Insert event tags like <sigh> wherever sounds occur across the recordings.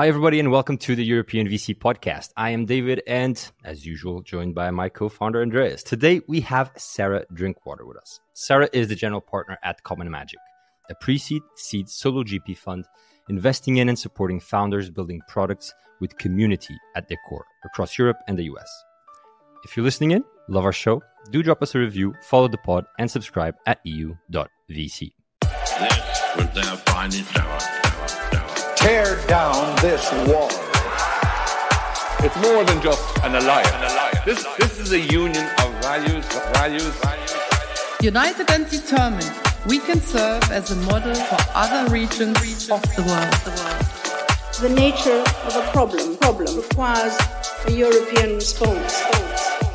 Hi, everybody, and welcome to the European VC podcast. I am David, and as usual, joined by my co founder, Andreas. Today, we have Sarah Drinkwater with us. Sarah is the general partner at Common Magic, a pre seed, seed solo GP fund investing in and supporting founders building products with community at their core across Europe and the US. If you're listening in, love our show, do drop us a review, follow the pod, and subscribe at eu.vc. This was their finest hour tear down this wall. It's more than just an alliance. This, this is a union of values, values, values. United and determined, we can serve as a model for other regions of the world. The nature of a problem, problem requires a European response.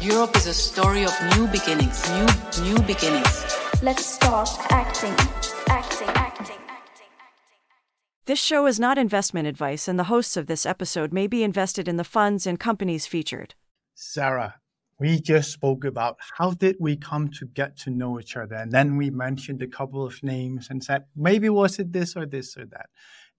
Europe is a story of new beginnings, new, new beginnings. Let's start acting, acting, acting. This show is not investment advice, and the hosts of this episode may be invested in the funds and companies featured. Sarah, we just spoke about how did we come to get to know each other, and then we mentioned a couple of names and said maybe was it this or this or that.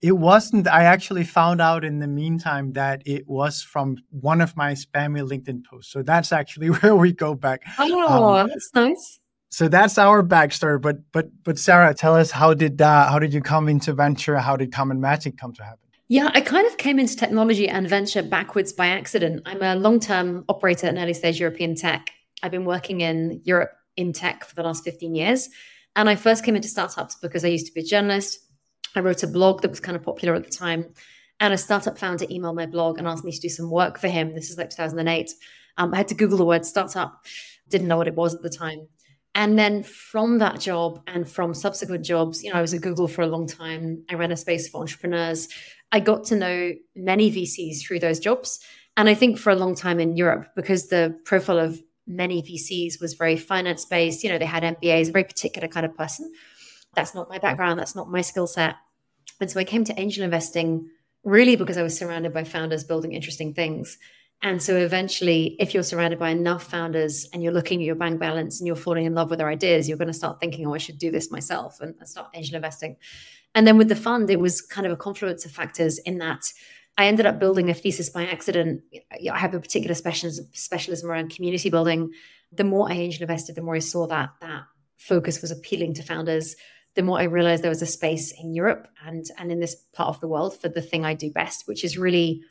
It wasn't. I actually found out in the meantime that it was from one of my spammy LinkedIn posts. So that's actually <laughs> where we go back. Oh, um, that's nice so that's our backstory. But but but Sarah, tell us how did uh, how did you come into venture? How did Common Magic come to happen? Yeah, I kind of came into technology and venture backwards by accident. I'm a long term operator in early stage European tech. I've been working in Europe in tech for the last 15 years. And I first came into startups because I used to be a journalist. I wrote a blog that was kind of popular at the time. And a startup founder emailed my blog and asked me to do some work for him. This is like 2008. Um, I had to Google the word startup, didn't know what it was at the time. And then from that job and from subsequent jobs, you know, I was at Google for a long time. I ran a space for entrepreneurs. I got to know many VCs through those jobs. And I think for a long time in Europe, because the profile of many VCs was very finance based, you know, they had MBAs, a very particular kind of person. That's not my background, that's not my skill set. And so I came to angel investing really because I was surrounded by founders building interesting things. And so eventually, if you're surrounded by enough founders and you're looking at your bank balance and you're falling in love with their ideas, you're going to start thinking, oh, I should do this myself and start angel investing. And then with the fund, it was kind of a confluence of factors in that I ended up building a thesis by accident. I have a particular specialism, around community building. The more I angel invested, the more I saw that that focus was appealing to founders. The more I realized there was a space in Europe and and in this part of the world for the thing I do best, which is really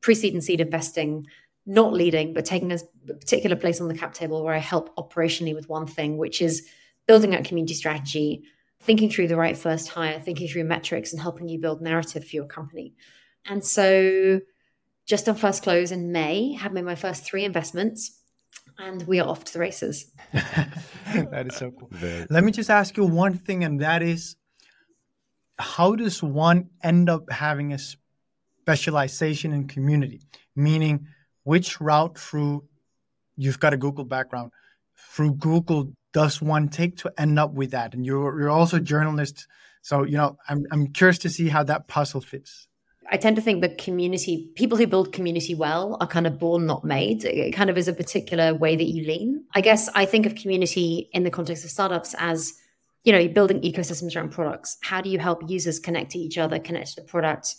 pre-seed and seed investing, not leading, but taking a particular place on the cap table where I help operationally with one thing, which is building out community strategy, thinking through the right first hire, thinking through metrics, and helping you build narrative for your company. And so, just on first close in May, have made my first three investments, and we are off to the races. <laughs> that is so cool. Let me just ask you one thing, and that is, how does one end up having a specialization in community, meaning which route through you've got a Google background through Google does one take to end up with that? And you're you're also a journalist, so you know I'm I'm curious to see how that puzzle fits. I tend to think that community people who build community well are kind of born not made. It kind of is a particular way that you lean. I guess I think of community in the context of startups as you know, you're building ecosystems around products. How do you help users connect to each other, connect to the product?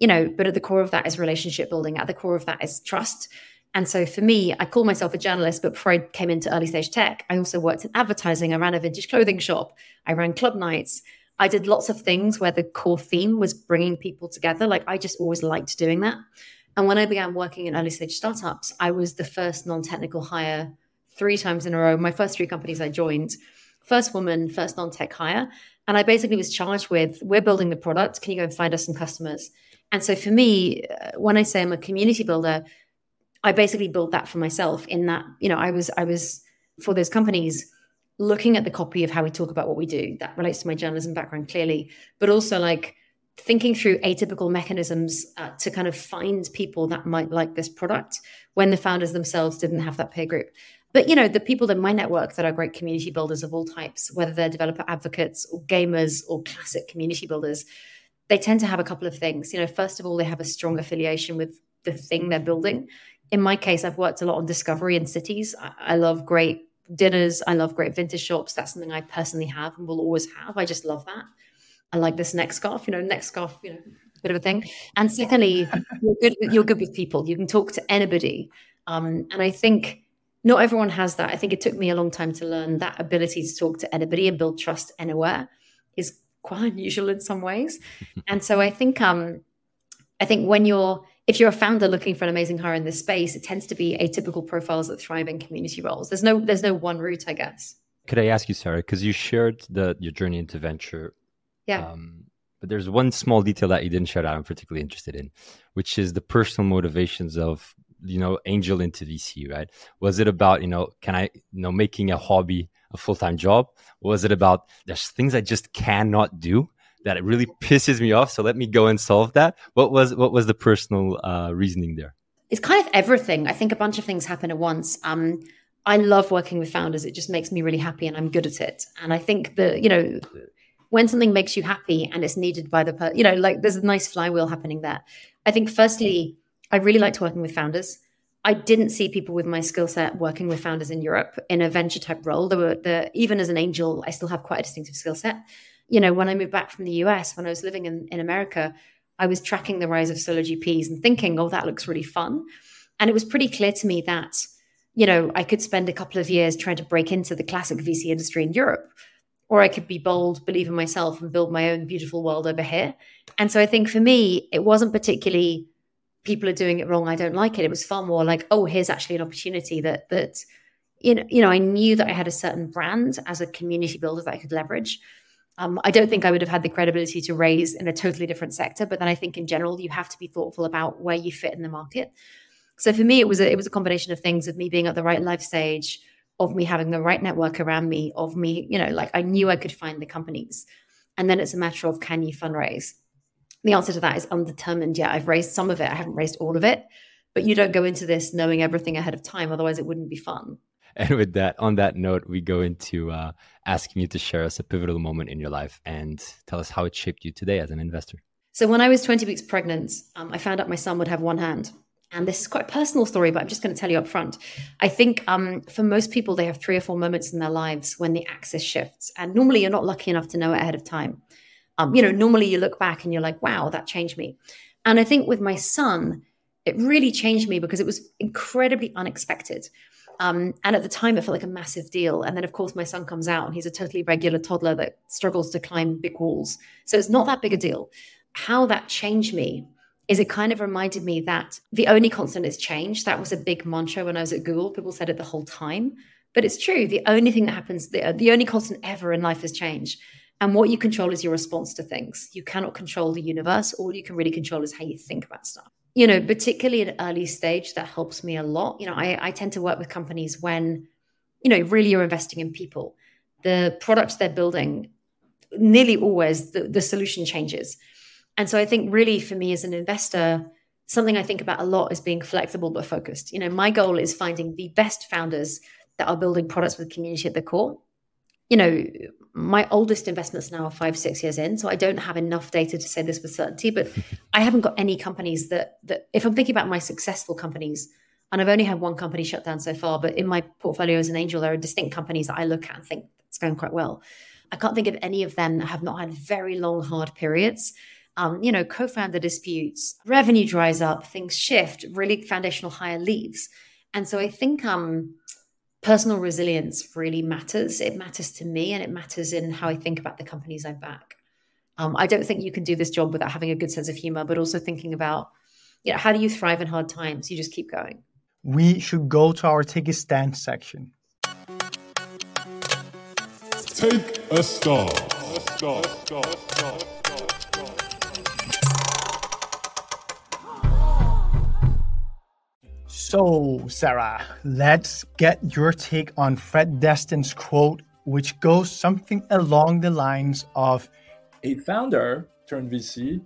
You know, but at the core of that is relationship building. At the core of that is trust. And so for me, I call myself a journalist, but before I came into early stage tech, I also worked in advertising. I ran a vintage clothing shop. I ran club nights. I did lots of things where the core theme was bringing people together. Like I just always liked doing that. And when I began working in early stage startups, I was the first non technical hire three times in a row. My first three companies I joined, first woman, first non tech hire. And I basically was charged with, we're building the product. Can you go and find us some customers? And so for me, uh, when I say I'm a community builder, I basically built that for myself in that, you know, I was, I was for those companies looking at the copy of how we talk about what we do. That relates to my journalism background clearly, but also like thinking through atypical mechanisms uh, to kind of find people that might like this product when the founders themselves didn't have that peer group. But you know, the people in my network that are great community builders of all types, whether they're developer advocates or gamers or classic community builders, they tend to have a couple of things. You know, first of all, they have a strong affiliation with the thing they're building. In my case, I've worked a lot on discovery in cities. I, I love great dinners. I love great vintage shops. That's something I personally have and will always have. I just love that. I like this neck scarf. You know, neck scarf. You know, bit of a thing. And secondly, you're good. You're good with people. You can talk to anybody. Um, and I think not everyone has that. I think it took me a long time to learn that ability to talk to anybody and build trust anywhere is quite unusual <laughs> in some ways. <laughs> and so I think um, I think when you're if you're a founder looking for an amazing hire in this space, it tends to be atypical profiles that thrive in community roles. There's no there's no one route, I guess. Could I ask you, Sarah, because you shared the your journey into venture. Yeah. Um, but there's one small detail that you didn't share that I'm particularly interested in, which is the personal motivations of you know angel into VC, right? Was it about you know can I you know making a hobby a full time job? Was it about there's things I just cannot do that it really pisses me off, so let me go and solve that? What was what was the personal uh, reasoning there? It's kind of everything. I think a bunch of things happen at once. Um, I love working with founders. It just makes me really happy, and I'm good at it. And I think that you know when something makes you happy and it's needed by the you know like there's a nice flywheel happening there. I think firstly I really liked working with founders. I didn't see people with my skill set working with founders in Europe in a venture type role. There were the even as an angel, I still have quite a distinctive skill set. You know, when I moved back from the US, when I was living in, in America, I was tracking the rise of solo GPs and thinking, oh, that looks really fun. And it was pretty clear to me that, you know, I could spend a couple of years trying to break into the classic VC industry in Europe, or I could be bold, believe in myself, and build my own beautiful world over here. And so I think for me, it wasn't particularly people are doing it wrong. I don't like it. It was far more like, oh, here's actually an opportunity that that you know, you know, I knew that I had a certain brand as a community builder that I could leverage. Um, I don't think I would have had the credibility to raise in a totally different sector, but then I think in general you have to be thoughtful about where you fit in the market. So for me, it was a, it was a combination of things of me being at the right life stage, of me having the right network around me, of me, you know, like I knew I could find the companies, and then it's a matter of can you fundraise the answer to that is undetermined yet. I've raised some of it, I haven't raised all of it. But you don't go into this knowing everything ahead of time, otherwise, it wouldn't be fun. <laughs> And with that, on that note, we go into uh, asking you to share us a pivotal moment in your life and tell us how it shaped you today as an investor. So, when I was 20 weeks pregnant, um, I found out my son would have one hand. And this is quite a personal story, but I'm just going to tell you up front. I think um, for most people, they have three or four moments in their lives when the axis shifts. And normally, you're not lucky enough to know it ahead of time. Um, you know, normally you look back and you're like, wow, that changed me. And I think with my son, it really changed me because it was incredibly unexpected. Um, and at the time, it felt like a massive deal. And then, of course, my son comes out and he's a totally regular toddler that struggles to climb big walls. So it's not that big a deal. How that changed me is it kind of reminded me that the only constant is change. That was a big mantra when I was at Google. People said it the whole time. But it's true. The only thing that happens, the, the only constant ever in life is change. And what you control is your response to things. You cannot control the universe. All you can really control is how you think about stuff. You know, particularly at early stage, that helps me a lot. You know, I, I tend to work with companies when, you know, really you're investing in people. The products they're building, nearly always the, the solution changes. And so I think really for me as an investor, something I think about a lot is being flexible but focused. You know, my goal is finding the best founders that are building products with community at the core you know, my oldest investments now are five, six years in, so I don't have enough data to say this with certainty. But <laughs> I haven't got any companies that that if I'm thinking about my successful companies, and I've only had one company shut down so far, but in my portfolio as an angel, there are distinct companies that I look at and think it's going quite well. I can't think of any of them that have not had very long, hard periods. Um, you know, co-founder disputes, revenue dries up, things shift, really foundational hire leaves. And so I think um personal resilience really matters. It matters to me and it matters in how I think about the companies I back. Um, I don't think you can do this job without having a good sense of humor, but also thinking about, you know, how do you thrive in hard times? You just keep going. We should go to our take a stand section. Take a star. So, Sarah, let's get your take on Fred Destin's quote, which goes something along the lines of A founder turned VC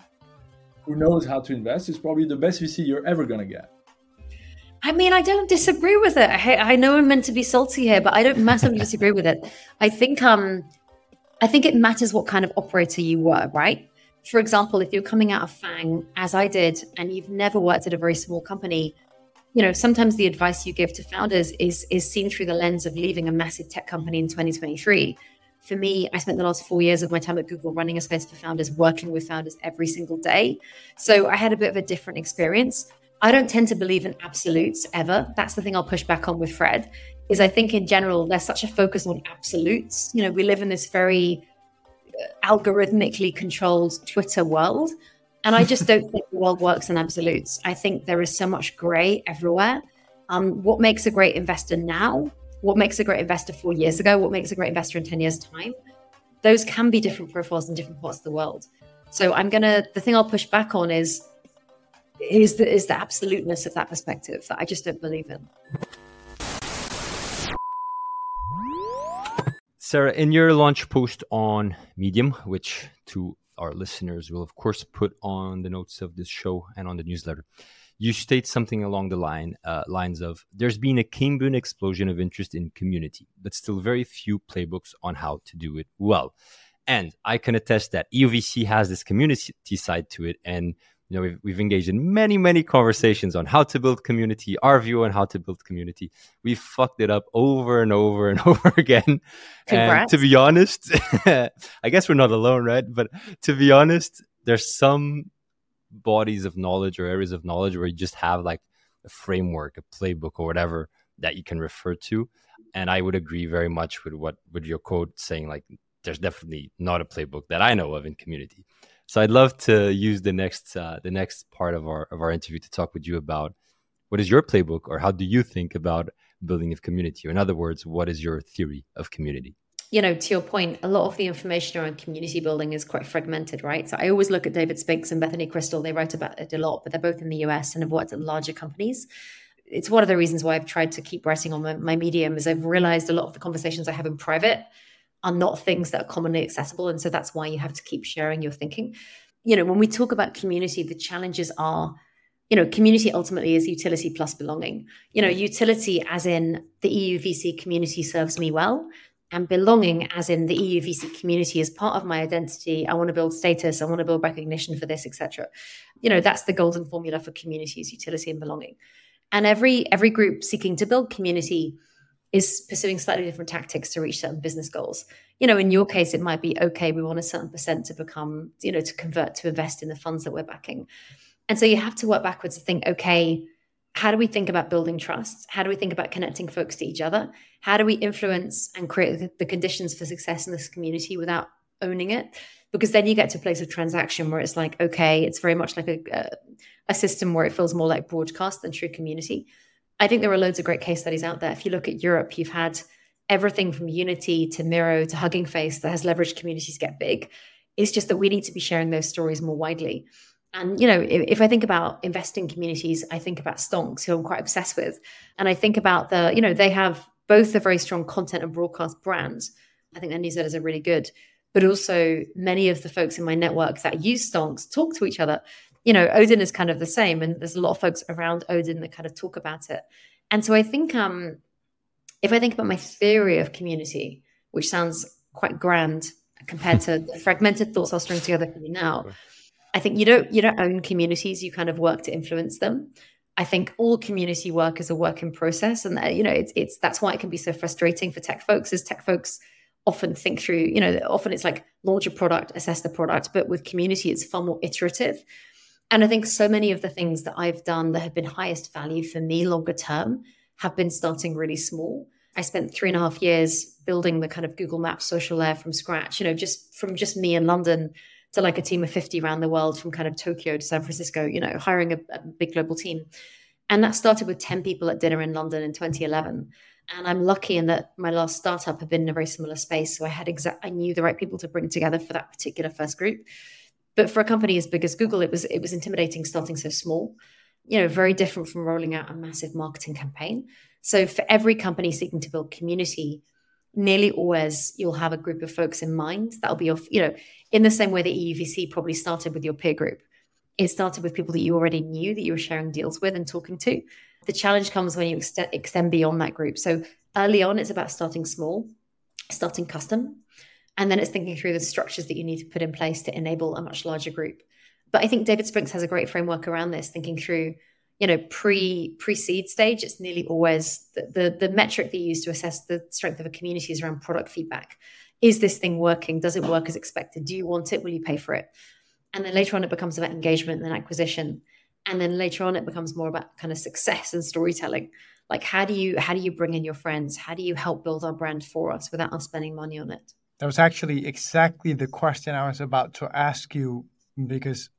who knows how to invest is probably the best VC you're ever going to get. I mean, I don't disagree with it. I, I, know I'm meant to be salty here, but I don't massively disagree with it. I think um, I think it matters what kind of operator you were, right? For example, if you're coming out of FANG, as I did, and you've never worked at a very small company, you know sometimes the advice you give to founders is is seen through the lens of leaving a massive tech company in 2023 For me, I spent the last four years of my time at Google running a space for founders, working with founders every single day. So I had a bit of a different experience. I don't tend to believe in absolutes ever. That's the thing I'll push back on with Fred. Is I think in general there's such a focus on absolutes. You know, we live in this very uh, algorithmically controlled Twitter world, and I just don't think the world works in absolutes. I think there is so much grey everywhere. Um, what makes a great investor now? What makes a great investor four years ago? What makes a great investor in ten years' time? Those can be different profiles in different parts of the world. So I'm gonna. The thing I'll push back on is is the is the absoluteness of that perspective that I just don't believe in. Sarah, in your launch post on Medium, which to our listeners will of course put on the notes of this show and on the newsletter, you state something along the line uh, lines of there's been a Boon explosion of interest in community, but still very few playbooks on how to do it well. And I can attest that EUVC has this community side to it, and you know we've, we've engaged in many many conversations on how to build community our view on how to build community. We fucked it up over and over and <laughs> over again. Congrats. and to be honest <laughs> i guess we're not alone right? But to be honest there's some bodies of knowledge or areas of knowledge where you just have like a framework a playbook or whatever that you can refer to. And i would agree very much with what with your quote saying like there's definitely not a playbook that i know of in community so I'd love to use the next uh, the next part of our of our interview to talk with you about what is your playbook or how do you think about building a community? Or in other words, what is your theory of community? You know, to your point, a lot of the information around community building is quite fragmented, right? So I always look at David Spinks and Bethany Crystal. They write about it a lot, but they're both in the US and have worked at larger companies. It's one of the reasons why I've tried to keep writing on my, my medium is I've realized a lot of the conversations I have in private are not things that are commonly accessible. And so that's why you have to keep sharing your thinking. You know, when we talk about community, the challenges are, you know, community ultimately is utility plus belonging. You know, utility as in the EU VC community serves me well, and belonging as in the EU VC community is part of my identity. I want to build status, I want to build recognition for this, etc. You know, that's the golden formula for communities, utility and belonging. And every every group seeking to build community is pursuing slightly different tactics to reach certain business goals. You know, in your case, it might be okay, we want a certain percent to become, you know, to convert to invest in the funds that we're backing. And so you have to work backwards to think, okay, how do we think about building trust? How do we think about connecting folks to each other? How do we influence and create the conditions for success in this community without owning it? Because then you get to a place of transaction where it's like, okay, it's very much like a, a system where it feels more like broadcast than true community. I think there are loads of great case studies out there. If you look at Europe, you've had everything from Unity to Miro to Hugging Face that has leveraged communities get big. It's just that we need to be sharing those stories more widely. And, you know, if, if, I think about investing communities, I think about Stonks, who I'm quite obsessed with. And I think about the, you know, they have both a very strong content and broadcast brand. I think their newsletters are really good. But also, many of the folks in my network that use Stonks talk to each other you know, Odin is kind of the same, and there's a lot of folks around Odin that kind of talk about it. And so I think, um, if I think about my theory of community, which sounds quite grand compared to <laughs> the fragmented thoughts I'll string together for you now, I think you don't you don't own communities; you kind of work to influence them. I think all community work is a work in process, and uh, you know, it's it's that's why it can be so frustrating for tech folks. Is tech folks often think through, you know, often it's like launch a product, assess the product, but with community, it's far more iterative. And I think so many of the things that I've done that have been highest value for me longer term have been starting really small. I spent three and a half years building the kind of Google Maps social layer from scratch, you know, just from just me in London to like a team of 50 around the world from kind of Tokyo to San Francisco, you know, hiring a, a big global team. And that started with 10 people at dinner in London in 2011. And I'm lucky in that my last startup had been in a very similar space. So I had exact, I knew the right people to bring together for that particular first group. But for a company as big as Google, it was it was intimidating starting so small. You know, very different from rolling out a massive marketing campaign. So for every company seeking to build community, nearly always you'll have a group of folks in mind that'll be your, you know, in the same way that EUVC probably started with your peer group. It started with people that you already knew that you were sharing deals with and talking to. The challenge comes when you extend, extend beyond that group. So early on, it's about starting small, starting custom, and then it's thinking through the structures that you need to put in place to enable a much larger group. But I think David Spinks has a great framework around this, thinking through, you know, pre pre seed stage. It's nearly always the, the, the metric you use to assess the strength of a community is around product feedback. is this thing working? Does it work as expected? Do you want it? Will you pay for it? And then later on, it becomes about engagement and then acquisition. And then later on, it becomes more about kind of success and storytelling. Like how do you how do you bring in your friends? How do you help build our brand for us without us spending money on it? That was actually exactly the question I was about to ask you because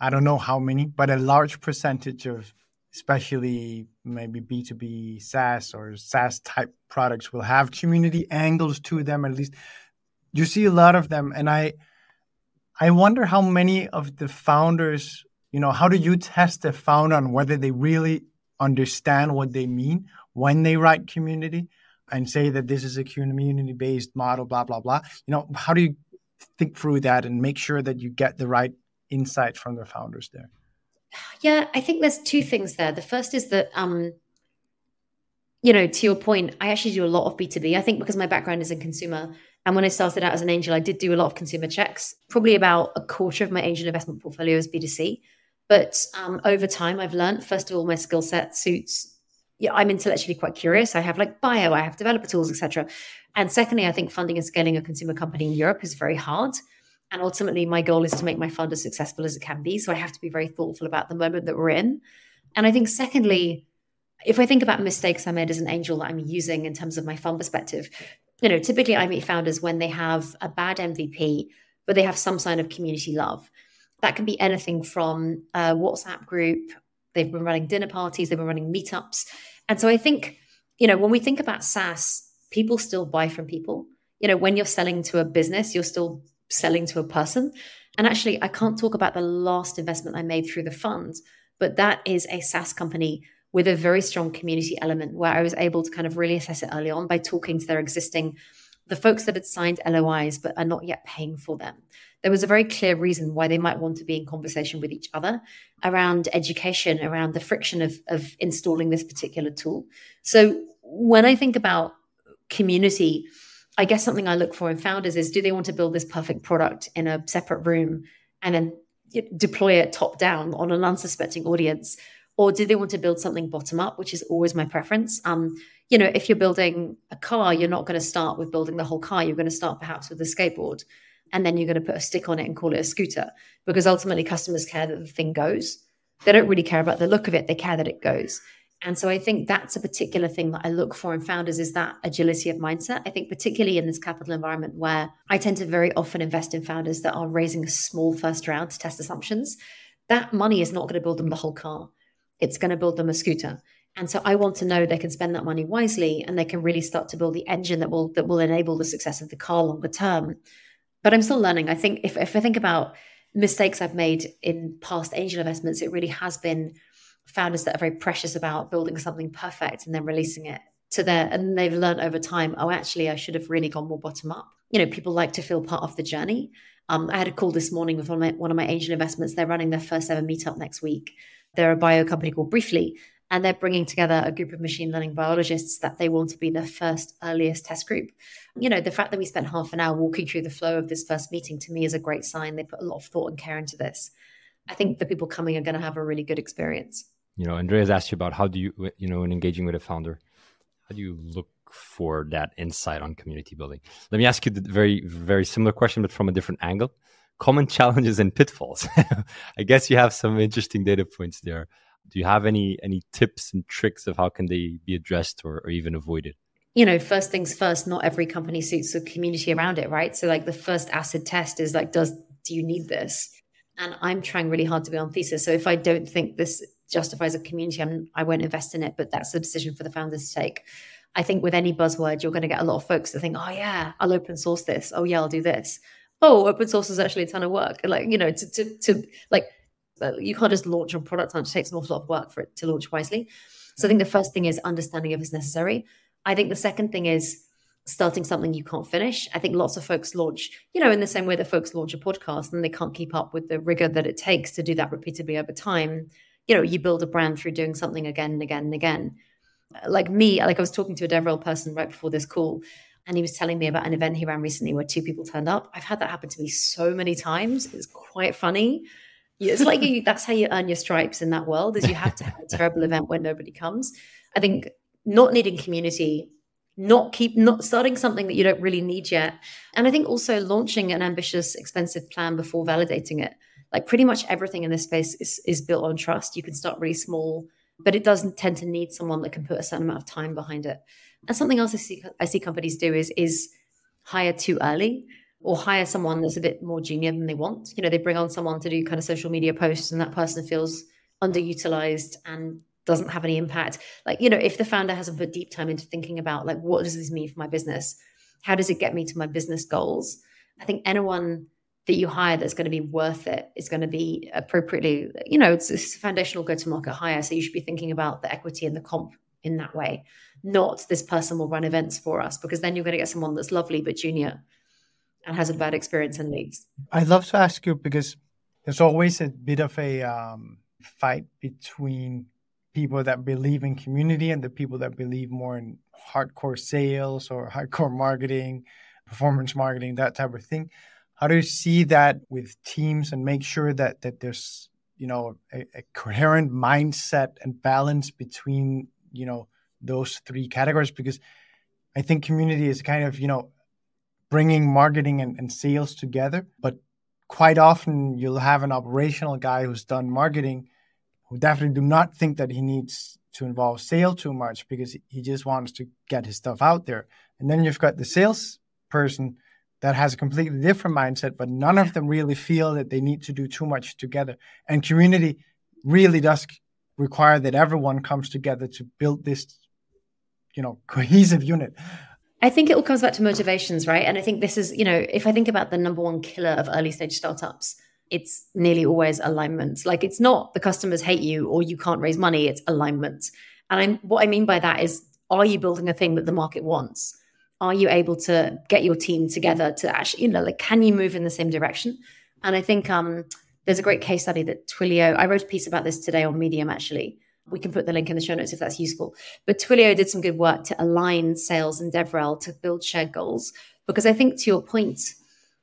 I don't know how many, but a large percentage of especially maybe B2B SaaS or SaaS type products will have community angles to them at least. You see a lot of them and I I wonder how many of the founders, you know, how do you test the founder on whether they really understand what they mean when they write community and say that this is a community based model, blah, blah, blah. You know, how do you think through that and make sure that you get the right insight from the founders there? Yeah, I think there's two things there. The first is that, um, you know, to your point, I actually do a lot of B2B. I think because my background is in consumer. And when I started out as an angel, I did do a lot of consumer checks. Probably about a quarter of my angel investment portfolio is B2C. But um, over time, I've learned, first of all, my skill set suits. Yeah, I'm intellectually quite curious. I have like bio, I have developer tools, etc. And secondly, I think funding and scaling a consumer company in Europe is very hard. And ultimately, my goal is to make my fund as successful as it can be. So I have to be very thoughtful about the moment that we're in. And I think, secondly, if I think about mistakes I made as an angel that I'm using in terms of my fund perspective, you know, typically I meet founders when they have a bad MVP, but they have some sign of community love. That can be anything from a WhatsApp group, they've been running dinner parties, they've been running meetups. And so I think, you know, when we think about SaaS, people still buy from people. You know, when you're selling to a business, you're still selling to a person. And actually, I can't talk about the last investment I made through the fund, but that is a SaaS company with a very strong community element where I was able to kind of really assess it early on by talking to their existing the folks that had signed LOIs but are not yet paying for them. There was a very clear reason why they might want to be in conversation with each other around education, around the friction of, of installing this particular tool. So when I think about community, I guess something I look for in founders is do they want to build this perfect product in a separate room and then deploy it top down on an unsuspecting audience? or do they want to build something bottom up which is always my preference um, you know if you're building a car you're not going to start with building the whole car you're going to start perhaps with a skateboard and then you're going to put a stick on it and call it a scooter because ultimately customers care that the thing goes they don't really care about the look of it they care that it goes and so i think that's a particular thing that i look for in founders is that agility of mindset i think particularly in this capital environment where i tend to very often invest in founders that are raising a small first round to test assumptions that money is not going to build them the whole car it's going to build them a scooter. And so I want to know they can spend that money wisely and they can really start to build the engine that will that will enable the success of the car longer term. But I'm still learning. I think if, if I think about mistakes I've made in past angel investments, it really has been founders that are very precious about building something perfect and then releasing it to their and they've learned over time, oh, actually, I should have really gone more bottom up. You know, people like to feel part of the journey. Um, I had a call this morning with one of, my, one of my angel investments. They're running their first ever meetup next week. They're a bio company called Briefly, and they're bringing together a group of machine learning biologists that they want to be the first earliest test group. You know, the fact that we spent half an hour walking through the flow of this first meeting to me is a great sign. They put a lot of thought and care into this. I think the people coming are going to have a really good experience. You know, Andreas asked you about how do you, you know, in engaging with a founder, how do you look for that insight on community building? Let me ask you the very, very similar question, but from a different angle common challenges and pitfalls. <laughs> I guess you have some interesting data points there. Do you have any any tips and tricks of how can they be addressed or, or even avoided? You know, first things first, not every company suits the community around it, right? So like the first acid test is like, does do you need this? And I'm trying really hard to be on thesis. So if I don't think this justifies a community, I'm, I won't invest in it. But that's a decision for the founders to take. I think with any buzzword, you're going to get a lot of folks that think, oh, yeah, I'll open source this. Oh, yeah, I'll do this oh, open source is actually a ton of work. Like, you know, to, to, to like, Uh, you can't just launch a product it takes an awful lot of work for it to launch wisely. So I mm. think the first thing is understanding if it's necessary. I think the second thing is starting something you can't finish. I think lots of folks launch, you know, in the same way that folks launch a podcast and they can't keep up with the rigor that it takes to do that repeatedly over time. You know, you build a brand through doing something again and again and again. Uh, like me, like I was talking to a DevRel person right before this call, and he was telling me about an event he ran recently where two people turned up. I've had that happen to me so many times. It's quite funny. It's like you, that's how you earn your stripes in that world is you have to have a terrible <laughs> event where nobody comes. I think not needing community not keep not starting something that you don't really need yet. And I think also launching an ambitious, expensive plan before validating it. Like pretty much everything in this space is, is built on trust. You can start really small, but it doesn't tend to need someone that can put a certain amount of time behind it. And something else I see I see companies do is is hire too early or hire someone that's a bit more junior than they want. You know, they bring on someone to do kind of social media posts and that person feels underutilized and doesn't have any impact. Like, you know, if the founder hasn't put deep time into thinking about like what does this mean for my business? How does it get me to my business goals? I think anyone that you hire that's going to be worth it is going to be appropriately, you know, it's, it's a foundational go to market hire. So you should be thinking about the equity and the comp in that way, not this person will run events for us, because then you're going to get someone that's lovely but junior and has a bad experience and leaves. I'd love to ask you because there's always a bit of a um, fight between people that believe in community and the people that believe more in hardcore sales or hardcore marketing, performance marketing, that type of thing. How do you see that with teams and make sure that that there's you know a, a coherent mindset and balance between you know those three categories? Because I think community is kind of you know bringing marketing and, and sales together, but quite often you'll have an operational guy who's done marketing who definitely do not think that he needs to involve sale too much because he just wants to get his stuff out there. And then you've got the sales person that has a completely different mindset, but none of them really feel that they need to do too much together. And community really does require that everyone comes together to build this, you know, cohesive unit. I think it all comes back to motivations, right? And I think this is, you know, if I think about the number one killer of early stage startups, it's nearly always alignment. Like it's not the customers hate you or you can't raise money, it's alignment. And I'm, what I mean by that is, are you building a thing that the market wants? Are you able to get your team together to actually, you know, like, can you move in the same direction? And I think um, there's a great case study that Twilio, I wrote a piece about this today on Medium actually. We can put the link in the show notes if that's useful. But Twilio did some good work to align sales and DevRel to build shared goals. Because I think to your point,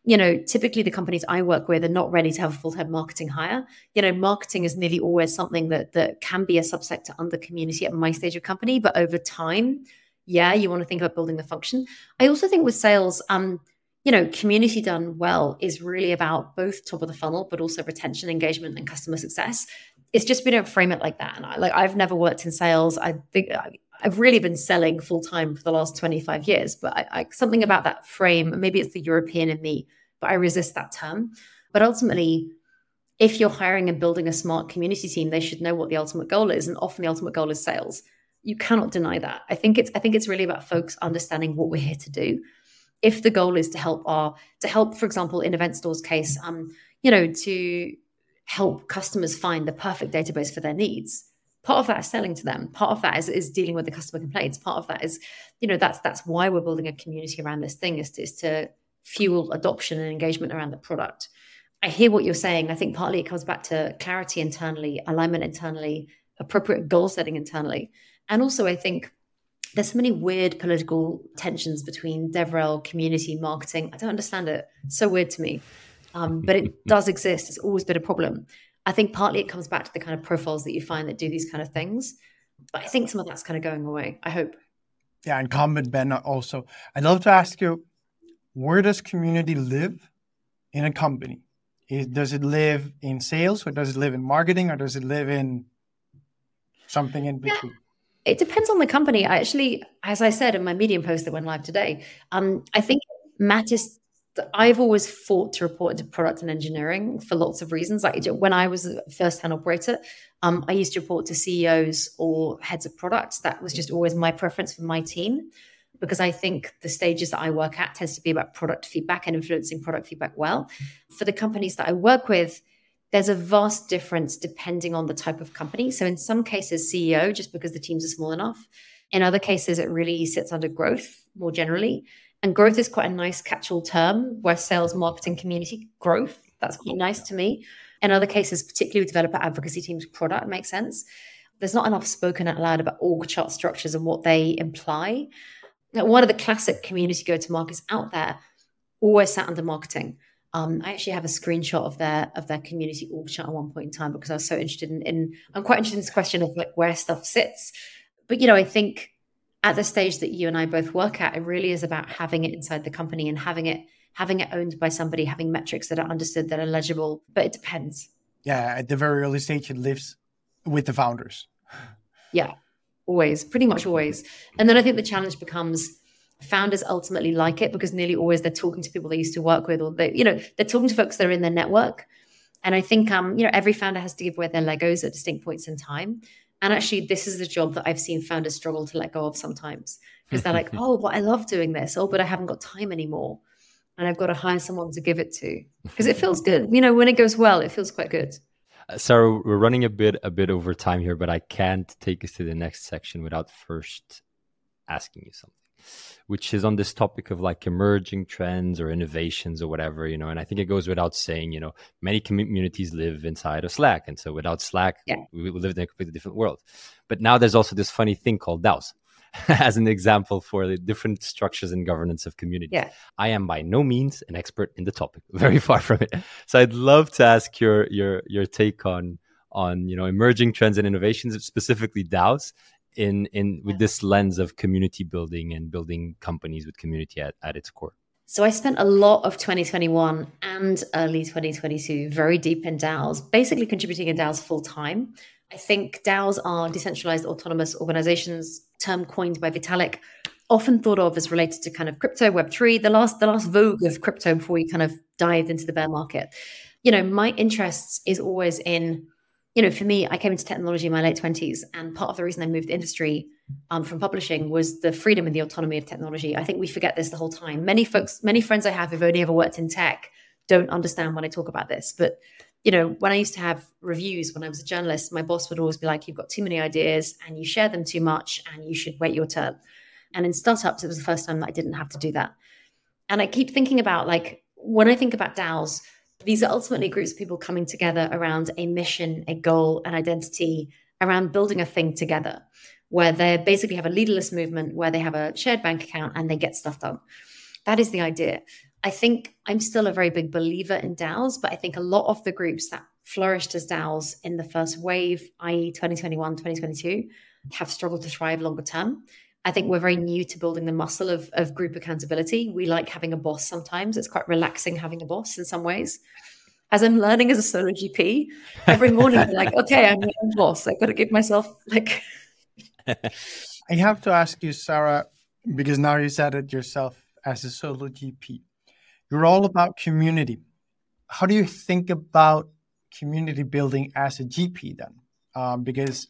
you know, typically the companies I work with are not ready to have a full-time marketing hire. You know, marketing is nearly always something that that can be a subsector under community at my stage of company, but over time, yeah, you want to think about building the function. I also think with sales, um, you know, community done well is really about both top of the funnel, but also retention, engagement, and customer success. It's just we don't frame it like that. And I, like I've never worked in sales. I think I, I've really been selling full time for the last 25 years, but I, I, something about that frame, maybe it's the European in me, but I resist that term. But ultimately, if you're hiring and building a smart community team, they should know what the ultimate goal is. And often the ultimate goal is sales. You cannot deny that. I think it's I think it's really about folks understanding what we're here to do. If the goal is to help our to help, for example, in Event Store's case, um, you know, to help customers find the perfect database for their needs, part of that is selling to them. Part of that is, is dealing with the customer complaints. Part of that is you know that's that's why we're building a community around this thing is to, is to fuel adoption and engagement around the product. I hear what you're saying. I think partly it comes back to clarity internally alignment internally appropriate goal setting internally. And also i think there's so many weird political tensions between devrel community marketing. I don't understand it. It's so weird to me um, but it <laughs> does exist it's always been a problem I think partly it comes back to the kind of profiles that you find that do these kind of things. But I think some of that's kind of going away. I hope. Yeah, and comment Ben also. I'd love to ask you, where does community live in a company? does it live in sales, or does it live in marketing, or does it live in something in between? Yeah, it depends on the company. I actually, as I said in my Medium post that went live today, um, I think matters I've always fought to report into product and engineering for lots of reasons. Like when I was a first-hand operator, um, I used to report to CEOs or heads of products. That was just always my preference for my team because I think the stages that I work at tends to be about product feedback and influencing product feedback well. For the companies that I work with, there's a vast difference depending on the type of company. So in some cases, CEO, just because the teams are small enough. In other cases, it really sits under growth more generally. And growth is quite a nice catch-all term where sales, marketing, community growth. That's quite nice to me. In other cases, particularly with developer advocacy teams, product makes sense. There's not enough spoken out loud about org chart structures and what they imply. Now, one of the classic community go-to-markets out there always sat under marketing. Um, I actually have a screenshot of their of their community org chart at one point in time because I was so interested in, in I'm quite interested in this question of like where stuff sits. But you know, I think at the stage that you and I both work at, it really is about having it inside the company and having it having it owned by somebody, having metrics that are understood, that are legible. But it depends. Yeah, at the very early stage, it lives with the founders. <sighs> Yeah, always, pretty much always. And then I think the challenge becomes founders ultimately like it because nearly always they're talking to people they used to work with, or they, you know, they're talking to folks that are in their network. And I think, um, you know, every founder has to give away their Legos at distinct points in time. And actually, this is the job that I've seen founders struggle to let go of sometimes because they're like, <laughs> oh, well, I love doing this. Oh, but I haven't got time anymore. And I've got to hire someone to give it to <laughs> because it feels good. You know, when it goes well, it feels quite good. Uh, Sarah, we're running a bit a bit over time here, but I can't take us to the next section without first asking you something which is on this topic of like emerging trends or innovations or whatever, you know. And I think it goes without saying, you know, many communities live inside of Slack. And so without Slack, yeah. we live in a completely different world. But now there's also this funny thing called DAOs. <laughs> as an example for the different structures and governance of communities. Yeah. I am by no means an expert in the topic, <laughs> very far from it. So I'd love to ask your your your take on on you know emerging trends and innovations, specifically DAOs, in in with this lens of community building and building companies with community at, at its core. So i spent a lot of 2021 and early 2022 very deep in daos basically contributing in daos full time i think daos are decentralized autonomous organizations term coined by vitalik often thought of as related to kind of crypto web3 the last the last vogue of crypto before we kind of dived into the bear market. You know my interests is always in you know, for me, I came into technology in my late 20s. And part of the reason I moved industry um, from publishing was the freedom and the autonomy of technology. I think we forget this the whole time. Many folks, many friends I have who've only ever worked in tech don't understand when I talk about this. But, you know, when I used to have reviews when I was a journalist, my boss would always be like, you've got too many ideas and you share them too much and you should wait your turn. And in startups, it was the first time that I didn't have to do that. And I keep thinking about like, when I think about DAOs, these are ultimately groups of people coming together around a mission, a goal, an identity, around building a thing together, where they basically have a leaderless movement, where they have a shared bank account and they get stuff done. That is the idea. I think I'm still a very big believer in DAOs, but I think a lot of the groups that flourished as DAOs in the first wave, i.e., 2021, 2022, have struggled to thrive longer term. I think we're very new to building the muscle of, of group accountability. We like having a boss sometimes. It's quite relaxing having a boss in some ways. As I'm learning as a solo GP, every morning I'm like, okay, I'm own boss. I've got to give myself like <laughs> I have to ask you, Sarah, because now you said it yourself as a solo GP. You're all about community. How do you think about community building as a GP then? Um, because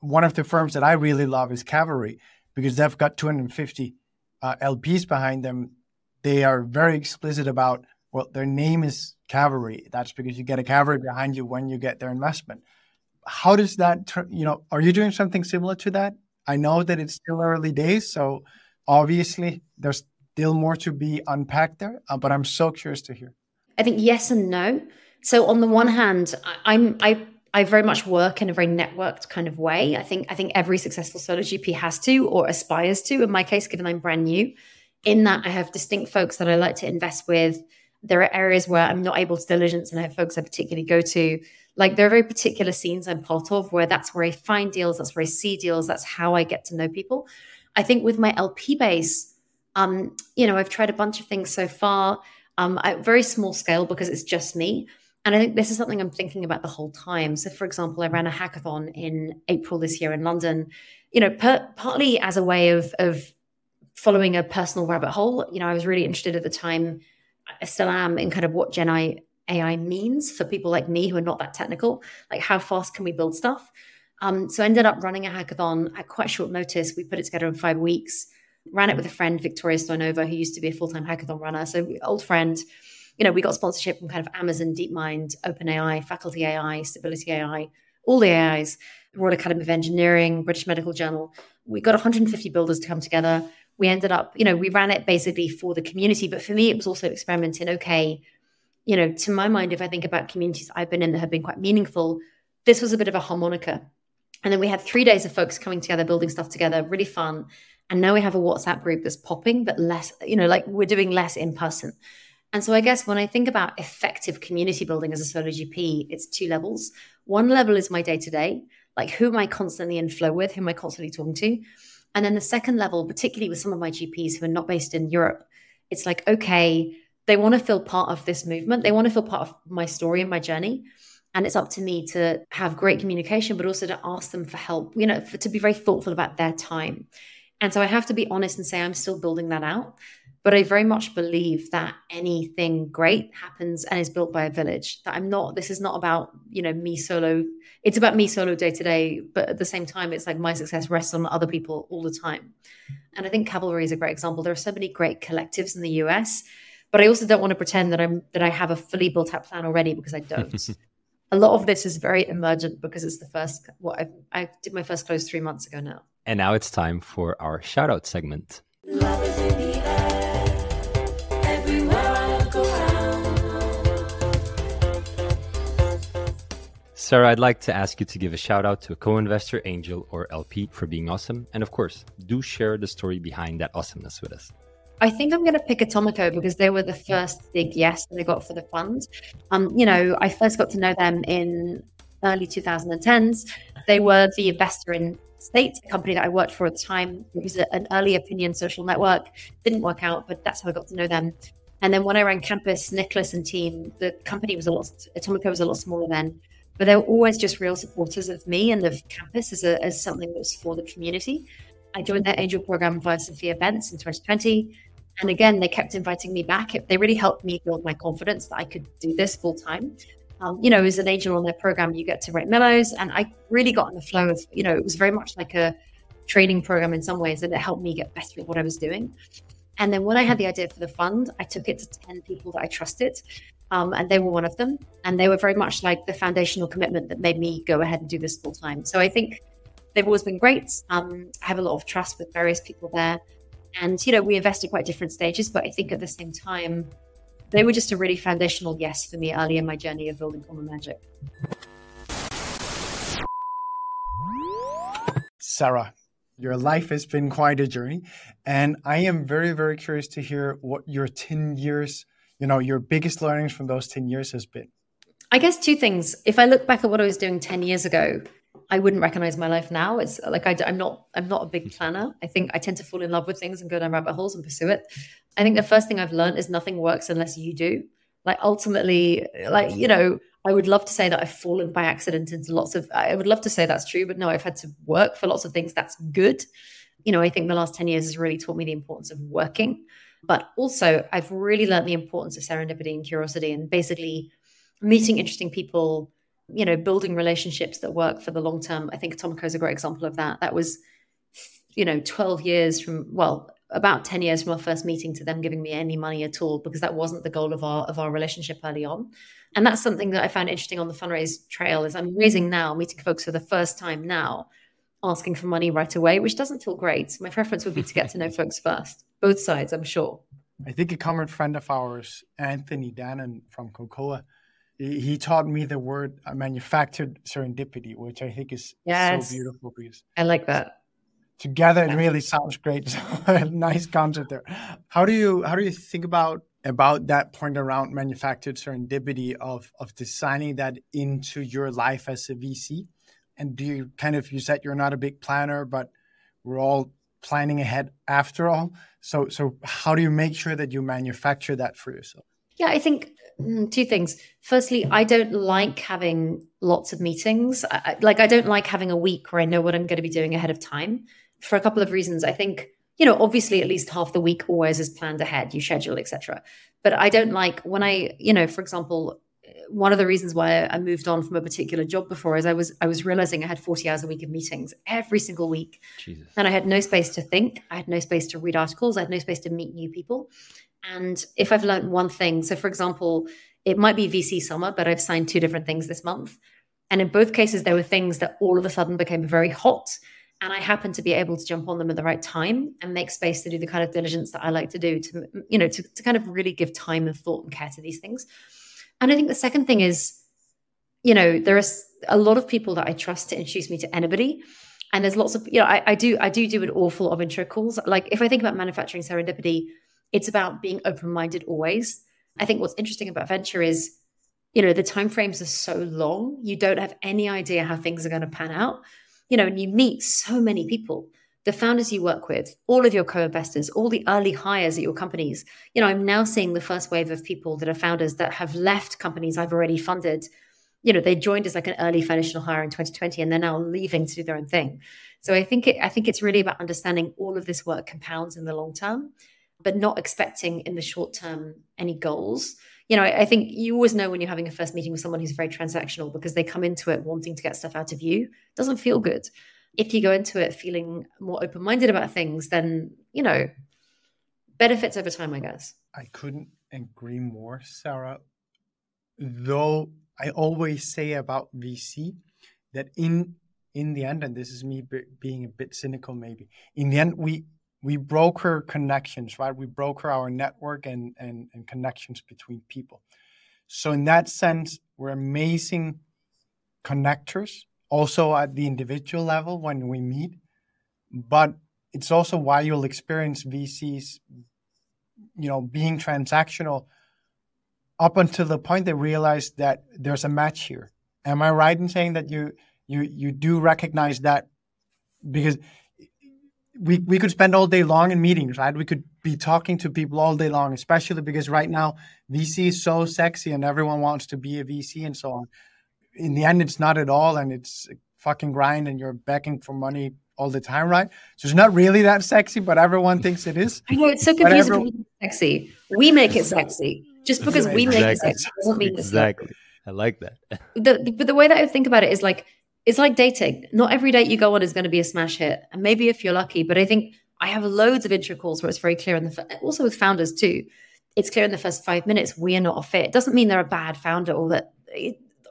one of the firms that I really love is Cavalry because they've got 250 uh, LPs behind them. They are very explicit about well, their name is Cavalry. That's because you get a cavalry behind you when you get their investment. How does that, you know, are you doing something similar to that? I know that it's still early days, so obviously there's still more to be unpacked there, uh, but I'm so curious to hear. I think yes and no. So on the one hand, I, I'm I I very much work in a very networked kind of way. I think I think every successful solo GP has to or aspires to. In my case, given I'm brand new, in that I have distinct folks that I like to invest with. There are areas where I'm not able to diligence, and I have folks I particularly go to. Like there are very particular scenes I'm part of where that's where I find deals, that's where I see deals, that's how I get to know people. I think with my LP base, um, you know, I've tried a bunch of things so far. Um, at very small scale because it's just me. And I think this is something I'm thinking about the whole time. So, for example, I ran a hackathon in April this year in London, you know, per, partly as a way of, of following a personal rabbit hole. You know, I was really interested at the time, I still am, in kind of what Gen AI means for people like me who are not that technical. Like, how fast can we build stuff? Um, so I ended up running a hackathon at quite short notice. We put it together in five weeks, ran it with a friend, Victoria Stoyanova, who used to be a full time hackathon runner. So, old friend you know, we got sponsorship from kind of Amazon, DeepMind, OpenAI, Faculty AI, Stability AI, all the AIs, Royal Academy of Engineering, British Medical Journal. We got 150 builders to come together. We ended up, you know, we ran it basically for the community, but for me, it was also experimenting. Okay, you know, to my mind, if I think about communities I've been in that have been quite meaningful, this was a bit of a harmonica. And then we had three days of folks coming together, building stuff together, really fun. And now we have a WhatsApp group that's popping, but less, you know, like we're doing less in person. And so I guess when I think about effective community building as a solo GP, it's two levels. One level is my day to day, like who am I constantly in flow with, who am I constantly talking to? And then the second level, particularly with some of my GPs who are not based in Europe, it's like, okay, they want to feel part of this movement. They want to feel part of my story and my journey. And it's up to me to have great communication, but also to ask them for help, you know, for, to be very thoughtful about their time. And so I have to be honest and say I'm still building that out. But I very much believe that anything great happens and is built by a village. That I'm not, this is not about, you know, me solo. It's about me solo day to day. But at the same time, it's like my success rests on other people all the time. And I think Cavalry is a great example. There are so many great collectives in the US, but I also don't want to pretend that I'm, that I have a fully built out plan already because I don't. <laughs> a lot of this is very emergent because it's the first, what I, I did my first close three months ago now. And now it's time for our shout out segment. Sarah, I'd like to ask you to give a shout out to a co investor, angel, or LP for being awesome. And of course, do share the story behind that awesomeness with us. I think I'm going to pick Atomico because they were the first big yes that I got for the fund. Um, you know, I first got to know them in early 2010s. They were the investor in State, a company that I worked for at the time. It was an early opinion social network. Didn't work out, but that's how I got to know them. And then when I ran campus, Niklas and team, the company was a lot, Atomico was a lot smaller then but they were always just real supporters of me and of campus as, a, as something that was for the community. I joined their angel program via Sophia Bendz in 2020. And again, they kept inviting me back. They really helped me build my confidence that I could do this full time. Um, you know, as an angel on their program, you get to write memos. And I really got in the flow of, you know, it was very much like a training program in some ways, and it helped me get better at what I was doing. And then when I had the idea for the fund, I took it to 10 people that I trusted um, and they were one of them. And they were very much like the foundational commitment that made me go ahead and do this full time. So I think they've always been great. Um, I have a lot of trust with various people there. And, you know, we invest invested quite different stages, but I think at the same time, they were just a really foundational yes for me early in my journey of building Common Magic. Sarah, your life has been quite a journey. And I am very, very curious to hear what your 10 years you know your biggest learnings from those 10 years has been? I guess two things. If i look back at what i was doing 10 years ago i wouldn't recognize my life now. It's like I, am not i'm not a big <laughs> planner. I think i tend to fall in love with things and go down rabbit holes and pursue it. I think the first thing i've learned is nothing works unless you do. Like ultimately like you know i would love to say that i've fallen by accident into lots of i would love to say that's true but no i've had to work for lots of things. That's good. You know i think the last 10 years has really taught me the importance of working but also, I've really learned the importance of serendipity and curiosity and basically meeting interesting people, you know, building relationships that work for the long term. I think Atomico is a great example of that. That was, you know, 12 years from, well, about 10 years from our first meeting to them giving me any money at all because that wasn't the goal of our of our relationship early on and that's something that i found interesting on the fundraise trail is i'm raising now meeting folks for the first time now asking for money right away which doesn't feel great my preference would be to get to know <laughs> folks first both sides, I'm sure. I think a common friend of ours, Anthony Danon from Cocoa, he taught me the word uh, manufactured serendipity, which I think is yes. so beautiful because I like that. Together, it really sounds great. <laughs> So, <laughs> nice concept there. How do you how do you think about about that point around manufactured serendipity of of designing that into your life as a VC? And do you kind of you said you're not a big planner, but we're all planning ahead after all. So, so how do you make sure that you manufacture that for yourself? Yeah, I think mm, two things. Firstly, I don't like having lots of meetings. I, like, I don't like having a week where I know what I'm going to be doing ahead of time for a couple of reasons. I think, you know, obviously at least half the week always is planned ahead, you schedule, etc. But I don't like when I, you know, for example, one of the reasons why I moved on from a particular job before is I was I was realizing I had 40 hours a week of meetings every single week. Jesus. And I had no space to think. I had no space to read articles. I had no space to meet new people. And if I've learned one thing, so for example, it might be VC summer, but I've signed two different things this month. And in both cases, there were things that all of a sudden became very hot. And I happened to be able to jump on them at the right time and make space to do the kind of diligence that I like to do to, you know, to, to kind of really give time and thought and care to these things. And I think the second thing is, you know, there are a lot of people that I trust to introduce me to anybody. And there's lots of, you know, I, I do, I do do an awful lot of intro calls. Like if I think about manufacturing serendipity, it's about being open-minded always. I think what's interesting about venture is, you know, the timeframes are so long. You don't have any idea how things are going to pan out. You know, and you meet so many people. The founders you work with, all of your co-investors, all the early hires at your companies. You know, I'm now seeing the first wave of people that are founders that have left companies I've already funded. You know, they joined as like an early foundational hire in 2020 and they're now leaving to do their own thing. So I think it, I think it's really about understanding all of this work compounds in the long term, but not expecting in the short term any goals. You know, I, I think you always know when you're having a first meeting with someone who's very transactional because they come into it wanting to get stuff out of you. It doesn't feel good if you go into it feeling more open minded about things, then, you know, benefits over time, I guess. I couldn't agree more, Sarah. Though I always say about VC that in in the end, and this is me b- being a bit cynical, maybe in the end, we we broker connections, right? We broker our network and and, and connections between people. So in that sense, we're amazing connectors also at the individual level when we meet. But it's also why you'll experience VCs, you know, being transactional up until the point they realize that there's a match here. Am I right in saying that you you you do recognize that because we we could spend all day long in meetings, right? We could be talking to people all day long, especially because right now VC is so sexy and everyone wants to be a VC and so on in the end, it's not at all, and it's fucking grind, and you're begging for money all the time, right? So it's not really that sexy, but everyone thinks it is. I know it's so confusing. Everyone... Sexy. We make it sexy. Just because we make it sexy doesn't mean exactly. I like that. <laughs> the, but the way that I think about it is like it's like dating. Not every date you go on is going to be a smash hit, and maybe if you're lucky. But I think I have loads of intro calls where it's very clear, in the also with founders too. It's clear in the first five minutes we are not a fit. It doesn't mean they're a bad founder or that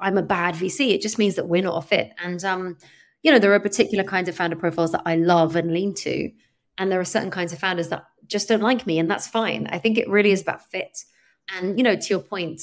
I'm a bad VC. It just means that we're not a fit. And um, you know, there are particular kinds of founder profiles that I love and lean to, and there are certain kinds of founders that just don't like me, and that's fine. I think it really is about fit. And you know, to your point,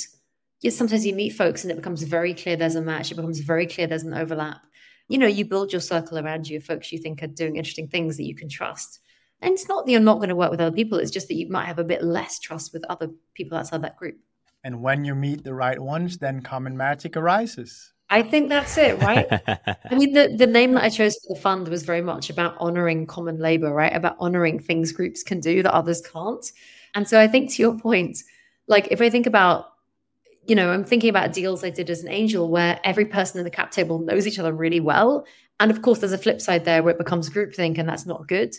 yes, sometimes you meet folks and it becomes very clear there's a match. It becomes very clear there's an overlap. You know, you build your circle around you of folks you think are doing interesting things that you can trust. And it's not that you're not going to work with other people. It's just that you might have a bit less trust with other people outside that group. And when you meet the right ones, then common magic arises. I think that's it, right? <laughs> I mean, the, the name that I chose for the fund was very much about honoring common labor, right? About honoring things groups can do that others can't. And so I think to your point, like if I think about, you know, I'm thinking about deals I did as an angel where every person in the cap table knows each other really well. And of course, there's a flip side there where it becomes groupthink and that's not good.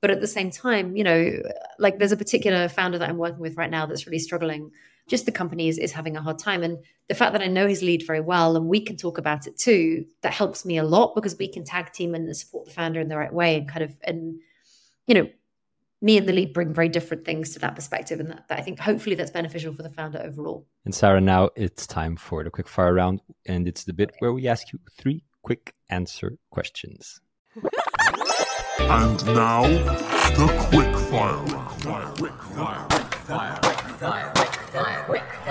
But at the same time, you know, like there's a particular founder that I'm working with right now that's really struggling just the company is, is having a hard time. And the fact that I know his lead very well and we can talk about it too, that helps me a lot because we can tag team and support the founder in the right way and kind of, and, you know, me and the lead bring very different things to that perspective. And that, that I think hopefully that's beneficial for the founder overall. And Sarah, now it's time for the quick fire round. And it's the bit where we ask you three quick answer questions. And now, the quick fire round. Quick fire, quick fire, quick fire, quick fire, quick fire, quick fire.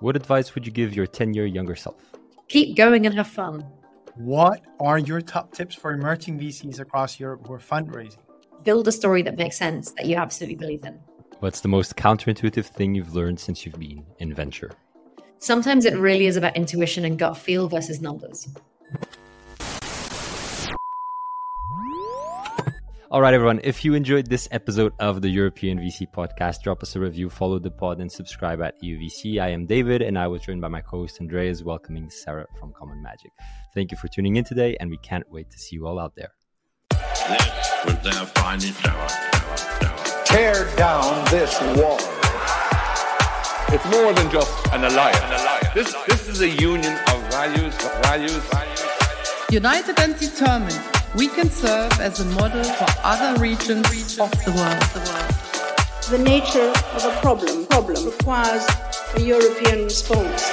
What advice would you give your 10 year younger self? Keep going and have fun. What are your top tips for emerging VCs across Europe who are fundraising? Build a story that makes sense, that you absolutely believe in. What's the most counterintuitive thing you've learned since you've been in venture? Sometimes it really is about intuition and gut feel versus numbers. All right, everyone. If you enjoyed this episode of the European VC podcast, drop us a review, follow the pod, and subscribe at EUVC. I am David, and I was joined by my co host Andreas, welcoming Sarah from Common Magic. Thank you for tuning in today, and we can't wait to see you all out there. This was their finest hour. Tear down this wall. It's more than just an alliance. An alliance. This, this is a union of values, values, values. United and determined we can serve as a model for other regions of the world. The nature of a problem, problem requires a European response.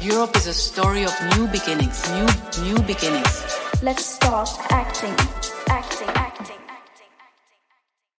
Europe is a story of new beginnings, new new beginnings. Let's start acting, acting, acting.